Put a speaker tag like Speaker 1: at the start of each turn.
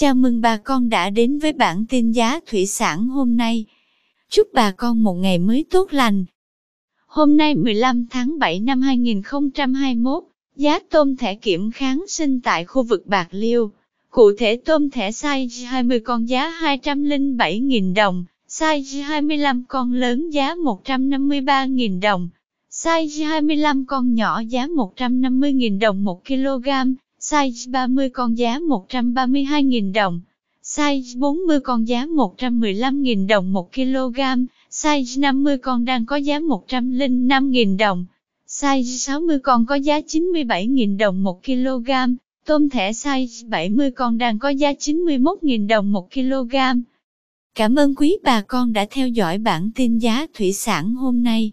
Speaker 1: Chào mừng bà con đã đến với bản tin giá thủy sản hôm nay. Chúc bà con một ngày mới tốt lành. Hôm nay 15 tháng 7 năm 2021, giá tôm thẻ kiểm kháng sinh tại khu vực Bạc Liêu. Cụ thể tôm thẻ size 20 con giá 207.000 đồng, size 25 con lớn giá 153.000 đồng, size 25 con nhỏ giá 150.000 đồng 1 kg, size 30 con giá 132.000 đồng, size 40 con giá 115.000 đồng 1 kg, size 50 con đang có giá 105.000 đồng, size 60 con có giá 97.000 đồng 1 kg, tôm thẻ size 70 con đang có giá 91.000 đồng 1 kg. Cảm ơn quý bà con đã theo dõi bản tin giá thủy sản hôm nay.